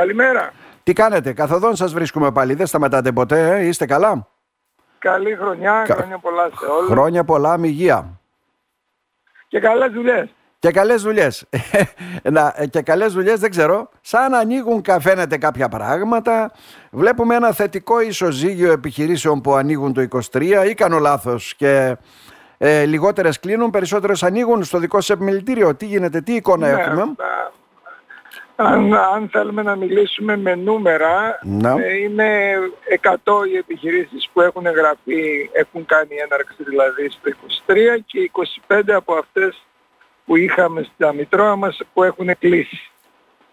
Καλημέρα. Τι κάνετε, καθοδόν σας βρίσκουμε πάλι, δεν σταματάτε ποτέ, ε; είστε καλά; Καλή χρονιά, Κα- χρόνια πολλά σε όλους. Χρόνια πολλά, με υγεία. Και καλές δουλειές. Και καλές δουλειές. Να, ε, και καλές δουλειές δεν ξέρω, σαν να ανοίγουν κα- φαίνεται κάποια πράγματα. Βλέπουμε ένα θετικό ισοζύγιο επιχειρήσεων που ανοίγουν το 23 ή κάνω λάθος και ε, λιγότερες κλείνουν, περισσότερες ανοίγουν στο δικό σας επιμελητήριο. Τι γίνεται, τι εικόνα Ναι, έχουμε; α, αν, αν θέλουμε να μιλήσουμε με νούμερα, Ναι. ε, είναι 100 οι επιχειρήσεις που έχουν εγγραφεί, έχουν κάνει έναρξη δηλαδή στο 23 και 25 από αυτές που είχαμε στα Μητρώα μας που έχουν κλείσει.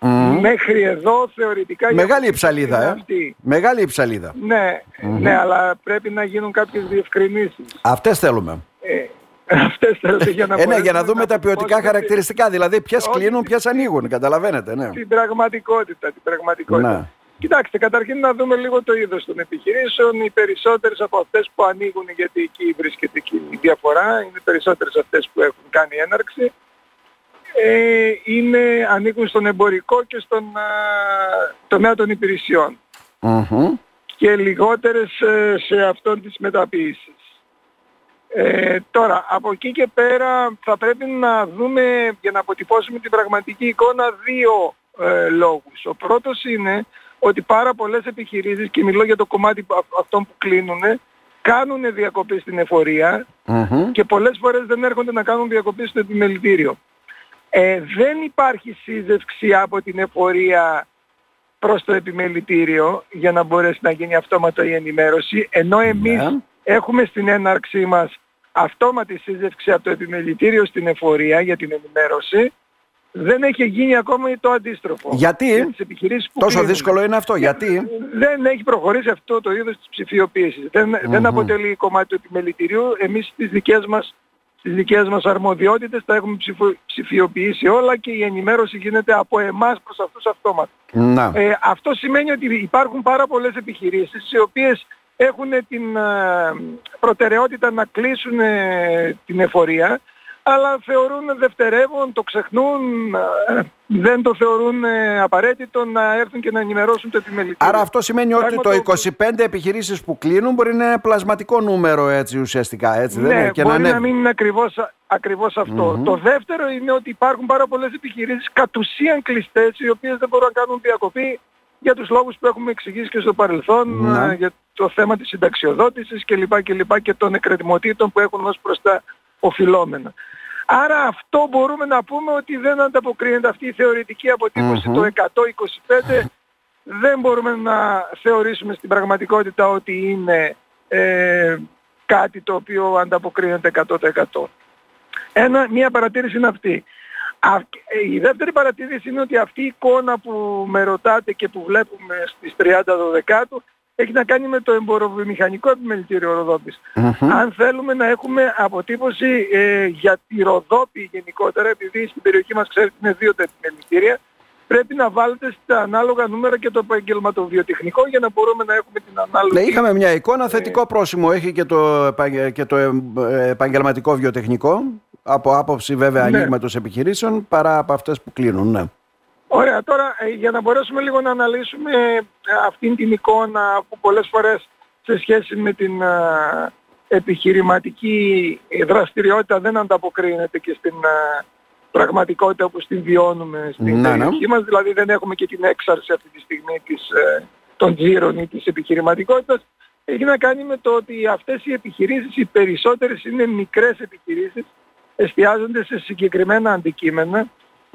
Μμμ. Μέχρι εδώ θεωρητικά... η Μεγάλη αποστολή ψαλίδα, είναι ε. αυτή. Μεγάλη ψαλίδα. Ναι, ναι, αλλά πρέπει να γίνουν κάποιες διευκρινήσεις. Αυτές θέλουμε. Ε, αυτές θέλετε για να Ε, ναι, για μπορέσουμε να δούμε τα ποιοτικά αποτυπώσουμε χαρακτηριστικά. Δηλαδή, ποιες Όχι, κλείνουν, τη- ποιε ανοίγουν. Καταλαβαίνετε, ναι. Την πραγματικότητα, την πραγματικότητα. Ναι. Κοιτάξτε, καταρχήν να δούμε λίγο το είδος των επιχειρήσεων. Οι περισσότερες από αυτές που ανοίγουν, γιατί εκεί βρίσκεται και η διαφορά, είναι περισσότερες αυτές που έχουν κάνει έναρξη, ε, είναι, ανήκουν στον εμπορικό και στον α, τομέα των υπηρεσιών Μμμ. και λιγότερες ε, σε αυτόν της μεταποίησης. Ε, τώρα, από εκεί και πέρα θα πρέπει να δούμε, για να αποτυπώσουμε την πραγματική εικόνα, δύο ε, λόγους. Ο πρώτος είναι ότι πάρα πολλές επιχειρήσεις, και μιλώ για το κομμάτι που- αυ- αυτών που κλείνουν, κάνουν διακοπές στην εφορία Μμμ. και πολλές φορές δεν έρχονται να κάνουν διακοπές στο επιμελητήριο. Ε, δεν υπάρχει σύζευξη από την εφορία προς το επιμελητήριο για να μπορέσει να γίνει αυτόματα η ενημέρωση, ενώ εμείς Ναι. Έχουμε στην έναρξή μας αυτόματη σύζευξη από το επιμελητήριο στην εφορία για την ενημέρωση, δεν έχει γίνει ακόμα το αντίστροφο. Γιατί; Για τις επιχειρήσεις που Τόσο κλείνουν. δύσκολο είναι αυτό. Γιατί; Δεν έχει προχωρήσει αυτό το είδος της ψηφιοποίησης. Δεν, δεν αποτελεί κομμάτι του επιμελητηρίου. Εμείς στις δικές μας, στις δικές μας αρμοδιότητες τα έχουμε ψηφο- ψηφιοποιήσει όλα και η ενημέρωση γίνεται από εμάς προς αυτούς αυτόματα. Να. Ε, αυτό σημαίνει ότι υπάρχουν πάρα πολλές επιχειρήσεις οι οποίες έχουν την ε, προτεραιότητα να κλείσουν ε, την εφορία αλλά θεωρούν δευτερεύον, το ξεχνούν, ε, δεν το θεωρούν ε, απαραίτητο να έρθουν και να ενημερώσουν το επιμελητήριο. Άρα αυτό σημαίνει ότι Πράγμα το το- 25 επιχειρήσεις που κλείνουν μπορεί να είναι πλασματικό νούμερο έτσι ουσιαστικά. Έτσι, δεν ναι, είναι, και μπορεί να, ανέβει. μην είναι ακριβώς, ακριβώς αυτό. Το δεύτερο είναι ότι υπάρχουν πάρα πολλές επιχειρήσεις κατ' ουσίαν κλειστές, οι οποίες δεν μπορούν να κάνουν διακοπή για τους λόγους που έχουμε εξηγήσει και στο παρελθόν, Ναι. ε, για το θέμα της συνταξιοδότησης κλπ. Και, λοιπά και των εκκρεμωτήτων που έχουν ως προς τα οφειλόμενα. Άρα αυτό μπορούμε να πούμε ότι δεν ανταποκρίνεται αυτή η θεωρητική αποτύπωση. Μμμ. Το 125 δεν μπορούμε να θεωρήσουμε στην πραγματικότητα ότι είναι ε, κάτι το οποίο ανταποκρίνεται 100%. Ένα, μία παρατήρηση είναι αυτή. Α, ε, η δεύτερη παρατήρηση είναι ότι αυτή η εικόνα που με ρωτάτε και που βλέπουμε στις 30 Δεκάτου έχει να κάνει με το εμποροβιομηχανικό επιμελητήριο Ροδόπης. Μμμ. Αν θέλουμε να έχουμε αποτύπωση ε, για τη Ροδόπη γενικότερα, επειδή στην περιοχή μας ξέρετε είναι δύο τα επιμελητήρια, πρέπει να βάλετε στα ανάλογα νούμερα και το επαγγελματοβιοτεχνικό για να μπορούμε να έχουμε την ανάλογη... Ναι, είχαμε μια εικόνα, θετικό πρόσημο έχει και το, επαγγε- και το ε, ε, επαγγελματικό βιοτεχνικό, από άποψη βέβαια Ναι. ανοίγματος επιχειρήσεων, παρά από αυτές που κλείνουν. Ναι. Ωραία, τώρα ε, για να μπορέσουμε λίγο να αναλύσουμε ε, αυτήν την εικόνα που πολλές φορές σε σχέση με την ε, επιχειρηματική ε, δραστηριότητα δεν ανταποκρίνεται και στην ε, πραγματικότητα που την βιώνουμε στην Ναι, ναι. περιοχή μας, δηλαδή δεν έχουμε και την έξαρση αυτή τη στιγμή της, ε, των τζίρων ή της επιχειρηματικότητας, έχει να κάνει με το ότι αυτές οι επιχειρήσεις, οι περισσότερες είναι μικρές επιχειρήσεις, εστιάζονται σε συγκεκριμένα αντικείμενα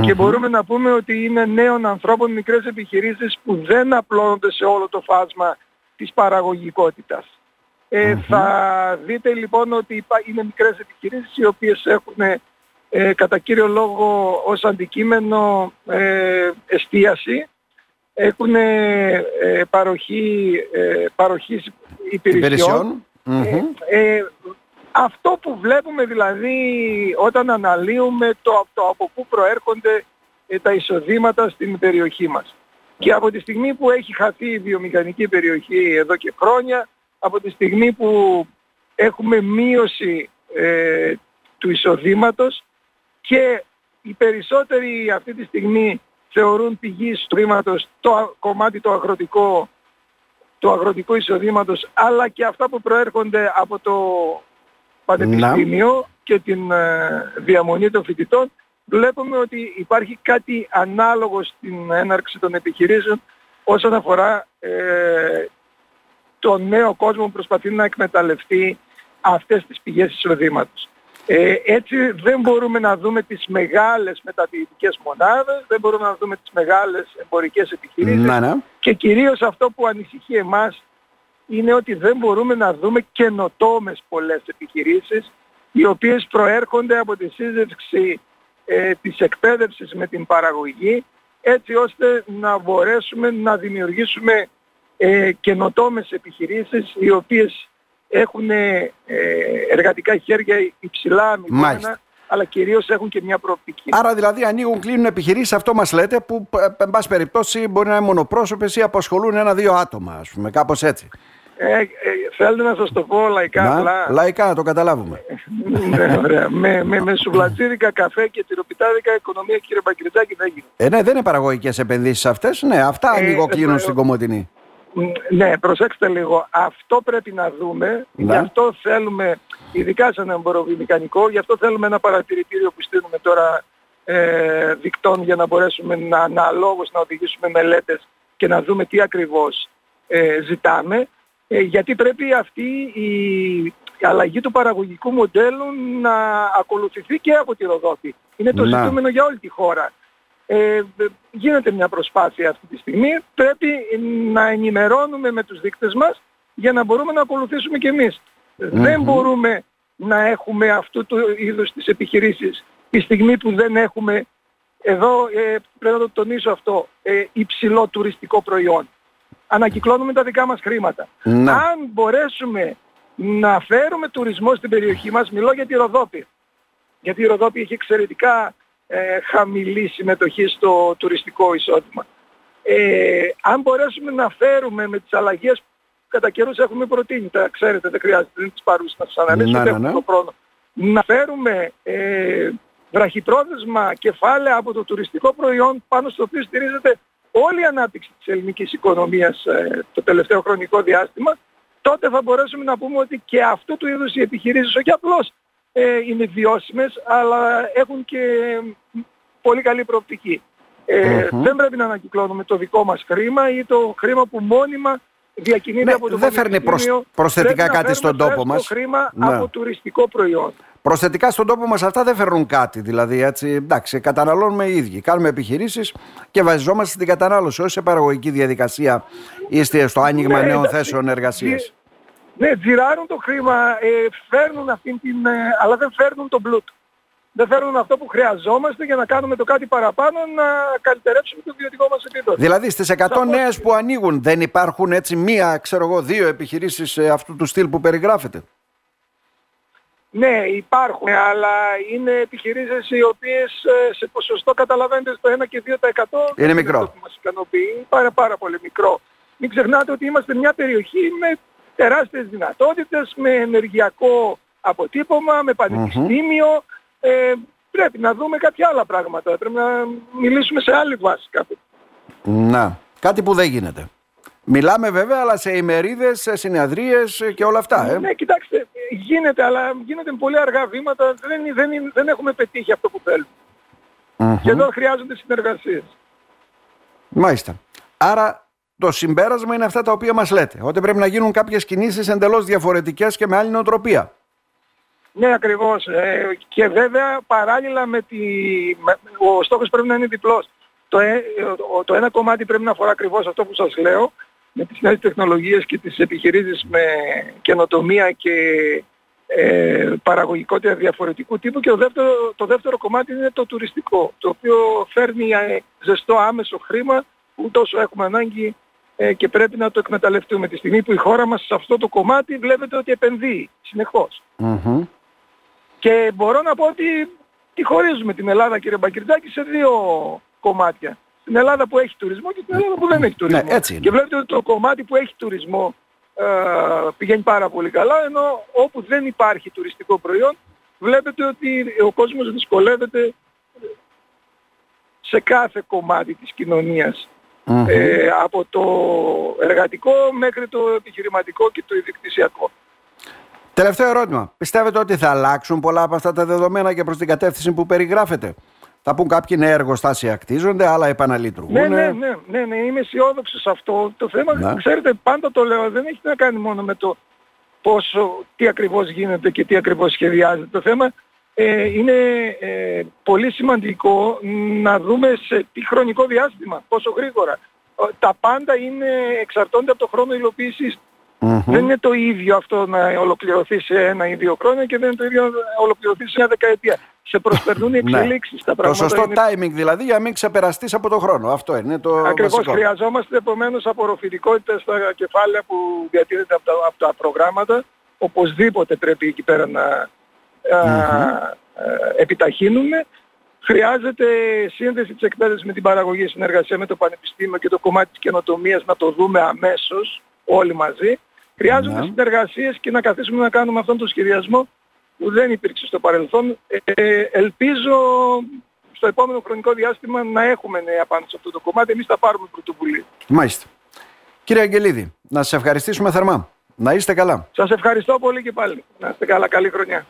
και μπορούμε να πούμε ότι είναι νέων ανθρώπων μικρές επιχειρήσεις που δεν απλώνονται σε όλο το φάσμα της παραγωγικότητας. Ε, Θα δείτε λοιπόν ότι υπά- είναι μικρές επιχειρήσεις οι οποίες έχουν ε, κατά κύριο λόγο ως αντικείμενο ε, εστίαση, έχουν ε, παροχή, ε, παροχής υπηρεσιών Υπηρεσιών. Μμμ. Ε, ε, αυτό που βλέπουμε δηλαδή όταν αναλύουμε το, το από πού προέρχονται ε, τα εισοδήματα στην περιοχή μας. Και από τη στιγμή που έχει χαθεί η βιομηχανική περιοχή εδώ και χρόνια, από τη στιγμή που έχουμε μείωση ε, του εισοδήματος και οι περισσότεροι αυτή τη στιγμή θεωρούν πηγή εισοδήματος το κομμάτι το αγροτικό, το αγροτικό εισοδήματος, αλλά και αυτά που προέρχονται από το πανεπιστήμιο και την ε, διαμονή των φοιτητών, βλέπουμε ότι υπάρχει κάτι ανάλογο στην έναρξη των επιχειρήσεων όσον αφορά ε, το νέο κόσμο που προσπαθεί να εκμεταλλευτεί αυτές τις πηγές εισοδήματος. Ε, έτσι δεν μπορούμε να δούμε τις μεγάλες μεταποιητικές μονάδες, δεν μπορούμε να δούμε τις μεγάλες εμπορικές επιχειρήσεις Ναι, ναι. και κυρίως αυτό που ανησυχεί εμάς είναι ότι δεν μπορούμε να δούμε καινοτόμες πολλές επιχειρήσεις οι οποίες προέρχονται από τη σύζευξη ε, της εκπαίδευσης με την παραγωγή έτσι ώστε να μπορέσουμε να δημιουργήσουμε ε, καινοτόμες επιχειρήσεις οι οποίες έχουν ε, εργατικά χέρια υψηλά Μάλιστα. αμοιβόμενα αλλά κυρίως έχουν και μια προοπτική. Άρα δηλαδή ανοίγουν, κλείνουν επιχειρήσεις, αυτό μας λέτε, που ε, εν πάση περιπτώσει μπορεί να είναι μονοπρόσωπες ή απασχολούν ένα-δύο άτομα, ας πούμε, κάπως έτσι. Ε, ε, θέλετε να σας το πω λαϊκά Να, απλά. λαϊκά να το καταλάβουμε. ναι, ωραία. με, με, με σουβλατζίδικα, καφέ και τυροπιτάδικα οικονομία κύριε Μπακριτζάκη δεν γίνεται. Ε, ναι, δεν είναι παραγωγικές επενδύσεις αυτές. Ναι, αυτά Ε, ανοίγω ε, κλείνουν ε, στην Κομωτινή. Μ, Ναι, προσέξτε λίγο. Αυτό πρέπει να δούμε. Ναι. Γι' αυτό θέλουμε, ειδικά σαν εμποροβιομηχανικό, γι' αυτό θέλουμε ένα παρατηρητήριο που στείλουμε τώρα ε, δικτών για να μπορέσουμε να αναλόγως να οδηγήσουμε μελέτες και να δούμε τι ακριβώς ε, ζητάμε. Ε, γιατί πρέπει αυτή η, η αλλαγή του παραγωγικού μοντέλου να ακολουθηθεί και από τη Ροδότη. Είναι το Να. ζητούμενο για όλη τη χώρα. Ε, γίνεται μια προσπάθεια αυτή τη στιγμή. Πρέπει να ενημερώνουμε με τους δείκτες μας για να μπορούμε να ακολουθήσουμε κι εμείς. Δεν μπορούμε να έχουμε αυτού του είδους τις επιχειρήσεις τη στιγμή που δεν έχουμε, εδώ ε, πρέπει να το τονίσω αυτό, ε, υψηλό τουριστικό προϊόν. Ανακυκλώνουμε τα δικά μας χρήματα. Ναι. Αν μπορέσουμε να φέρουμε τουρισμό στην περιοχή μας, μιλώ για τη Ροδόπη, γιατί η Ροδόπη έχει εξαιρετικά ε, χαμηλή συμμετοχή στο τουριστικό εισόδημα. Ε, αν μπορέσουμε να φέρουμε με τις αλλαγές που κατά καιρούς έχουμε προτείνει, τα ξέρετε, δεν χρειάζεται, δεν τις παρούσεις να τις αναλύσω, Ναι, δεν ναι, έχουμε ναι. το χρόνο. Να φέρουμε ε, βραχυπρόθεσμα κεφάλαια από το τουριστικό προϊόν πάνω στο οποίο στηρίζεται όλη η ανάπτυξη της ελληνικής οικονομίας ε, το τελευταίο χρονικό διάστημα, τότε θα μπορέσουμε να πούμε ότι και αυτού του είδους οι επιχειρήσεις όχι απλώς ε, είναι βιώσιμες, αλλά έχουν και πολύ καλή προοπτική. Ε, Μμμ. Δεν πρέπει να ανακυκλώνουμε το δικό μας χρήμα ή το χρήμα που μόνιμα διακινείται Ναι, από το δεν φέρνει προσ- Πανεπιστήμιο. προσθετικά Πρέπει να κάτι στον φέρουμε τόπο φρέσκο μας. χρήμα Ναι. από τουριστικό προϊόν. Προσθετικά στον τόπο μας αυτά δεν φέρνουν κάτι. Δηλαδή, έτσι, εντάξει, καταναλώνουμε οι ίδιοι. Κάνουμε επιχειρήσεις και βασιζόμαστε στην κατανάλωση, όχι σε παραγωγική διαδικασία ή στη- στο άνοιγμα Ναι, νέων εντάξει. θέσεων εργασίας. Ναι, τζιράρουν το χρήμα, ε, φέρνουν αυτήν την, ε, αλλά δεν φέρνουν τον πλούτ. Δεν φέρνουν αυτό που χρειαζόμαστε για να κάνουμε το κάτι παραπάνω να καλυτερέψουμε το βιωτικό μας επίπεδο. Δηλαδή στις 100 Σαφώς. νέες που ανοίγουν δεν υπάρχουν έτσι μία, ξέρω εγώ, δύο επιχειρήσεις ε, αυτού του στυλ που περιγράφεται; Ναι, υπάρχουν, αλλά είναι επιχειρήσεις οι οποίες ε, σε ποσοστό καταλαβαίνετε στο 1 και 2% δεν μικρό. αυτό που μας ικανοποιεί. Είναι πάρα, πάρα πολύ μικρό. Μην ξεχνάτε ότι είμαστε μια περιοχή με τεράστιες δυνατότητες, με ενεργειακό αποτύπωμα, με πανεπιστήμιο. Ε, πρέπει να δούμε κάποια άλλα πράγματα. Πρέπει να μιλήσουμε σε άλλη βάση κάποτε. Να, κάτι που δεν γίνεται. Μιλάμε βέβαια, αλλά σε ημερίδες, σε συνεδρίες ε, και όλα αυτά. Ε. Ναι, κοιτάξτε, γίνεται, αλλά γίνονται με πολύ αργά βήματα. Δεν, δεν, δεν έχουμε πετύχει αυτό που θέλουμε. Μμμ. Και εδώ χρειάζονται συνεργασίες. Μάλιστα. Άρα το συμπέρασμα είναι αυτά τα οποία μας λέτε. Ότι πρέπει να γίνουν κάποιες κινήσεις εντελώς διαφορετικές και με άλλη νοοτροπία. Ναι, ακριβώς. Ε, και βέβαια παράλληλα με τη... με- ο στόχος πρέπει να είναι διπλός. Το, ε, ο- το ένα κομμάτι πρέπει να αφορά ακριβώς αυτό που σας λέω, με τις νέες τεχνολογίες και τις επιχειρήσεις με καινοτομία και ε, παραγωγικότητα διαφορετικού τύπου και το δεύτερο, το δεύτερο κομμάτι είναι το τουριστικό, το οποίο φέρνει ε, ζεστό άμεσο χρήμα που τόσο έχουμε ανάγκη ε, και πρέπει να το εκμεταλλευτούμε. Τη στιγμή που η χώρα μας σε αυτό το κομμάτι βλέπετε ότι επενδύει συνεχώς. Μμμ. Και μπορώ να πω ότι τη χωρίζουμε την Ελλάδα κύριε Μπακυρτάκη σε δύο κομμάτια. Την Ελλάδα που έχει τουρισμό και την Ελλάδα που δεν έχει τουρισμό. Ναι, έτσι είναι. Και βλέπετε ότι το κομμάτι που έχει τουρισμό ε, πηγαίνει πάρα πολύ καλά, ενώ όπου δεν υπάρχει τουριστικό προϊόν βλέπετε ότι ο κόσμος δυσκολεύεται σε κάθε κομμάτι της κοινωνιας Ε, από το εργατικό μέχρι το επιχειρηματικό και το ιδιοκτησιακό. Τελευταίο ερώτημα. Πιστεύετε ότι θα αλλάξουν πολλά από αυτά τα δεδομένα και προς την κατεύθυνση που περιγράφετε; Θα πούν κάποιοι ναι, εργοστάσια ακτίζονται, άλλα επαναλειτουργούν. Ναι, ναι, ναι, ναι, ναι, είμαι αισιόδοξο σε αυτό. Το θέμα, ναι. ξέρετε, πάντα το λέω, δεν έχει να κάνει μόνο με το πόσο, τι ακριβώς γίνεται και τι ακριβώς σχεδιάζεται. Το θέμα ε, είναι ε, πολύ σημαντικό να δούμε σε τι χρονικό διάστημα, πόσο γρήγορα. Τα πάντα είναι, εξαρτώνται από το χρόνο υλοποίησης δεν είναι το ίδιο αυτό να ολοκληρωθεί σε ένα ή δύο χρόνια και δεν είναι το ίδιο να ολοκληρωθεί σε μια δεκαετία. Σε προσπερνούν οι ναι. εξελίξεις. τα πράγματα το σωστό είναι... timing δηλαδή για να μην ξεπεραστείς από τον χρόνο. Αυτό είναι το Ακριβώς βασικό. χρειαζόμαστε επομένως απορροφητικότητα στα κεφάλαια που διατηρείται από τα, από τα προγράμματα. Οπωσδήποτε πρέπει εκεί πέρα να mm-hmm. επιταχύνουμε. Χρειάζεται σύνδεση της εκπαίδευσης με την παραγωγή, συνεργασία με το Πανεπιστήμιο και το κομμάτι της καινοτομίας να το δούμε αμέσως όλοι μαζί. Χρειάζονται ναι. συνεργασίες και να καθίσουμε να κάνουμε αυτόν τον σχεδιασμό που δεν υπήρξε στο παρελθόν. Ε, ελπίζω στο επόμενο χρονικό διάστημα να έχουμε νέα πάνω σε αυτό το κομμάτι. Εμείς θα πάρουμε πρωτοβουλία. Μάλιστα. Κύριε Αγγελίδη, να σας ευχαριστήσουμε θερμά. Να είστε καλά. Σας ευχαριστώ πολύ και πάλι. Να είστε καλά. Καλή χρονιά.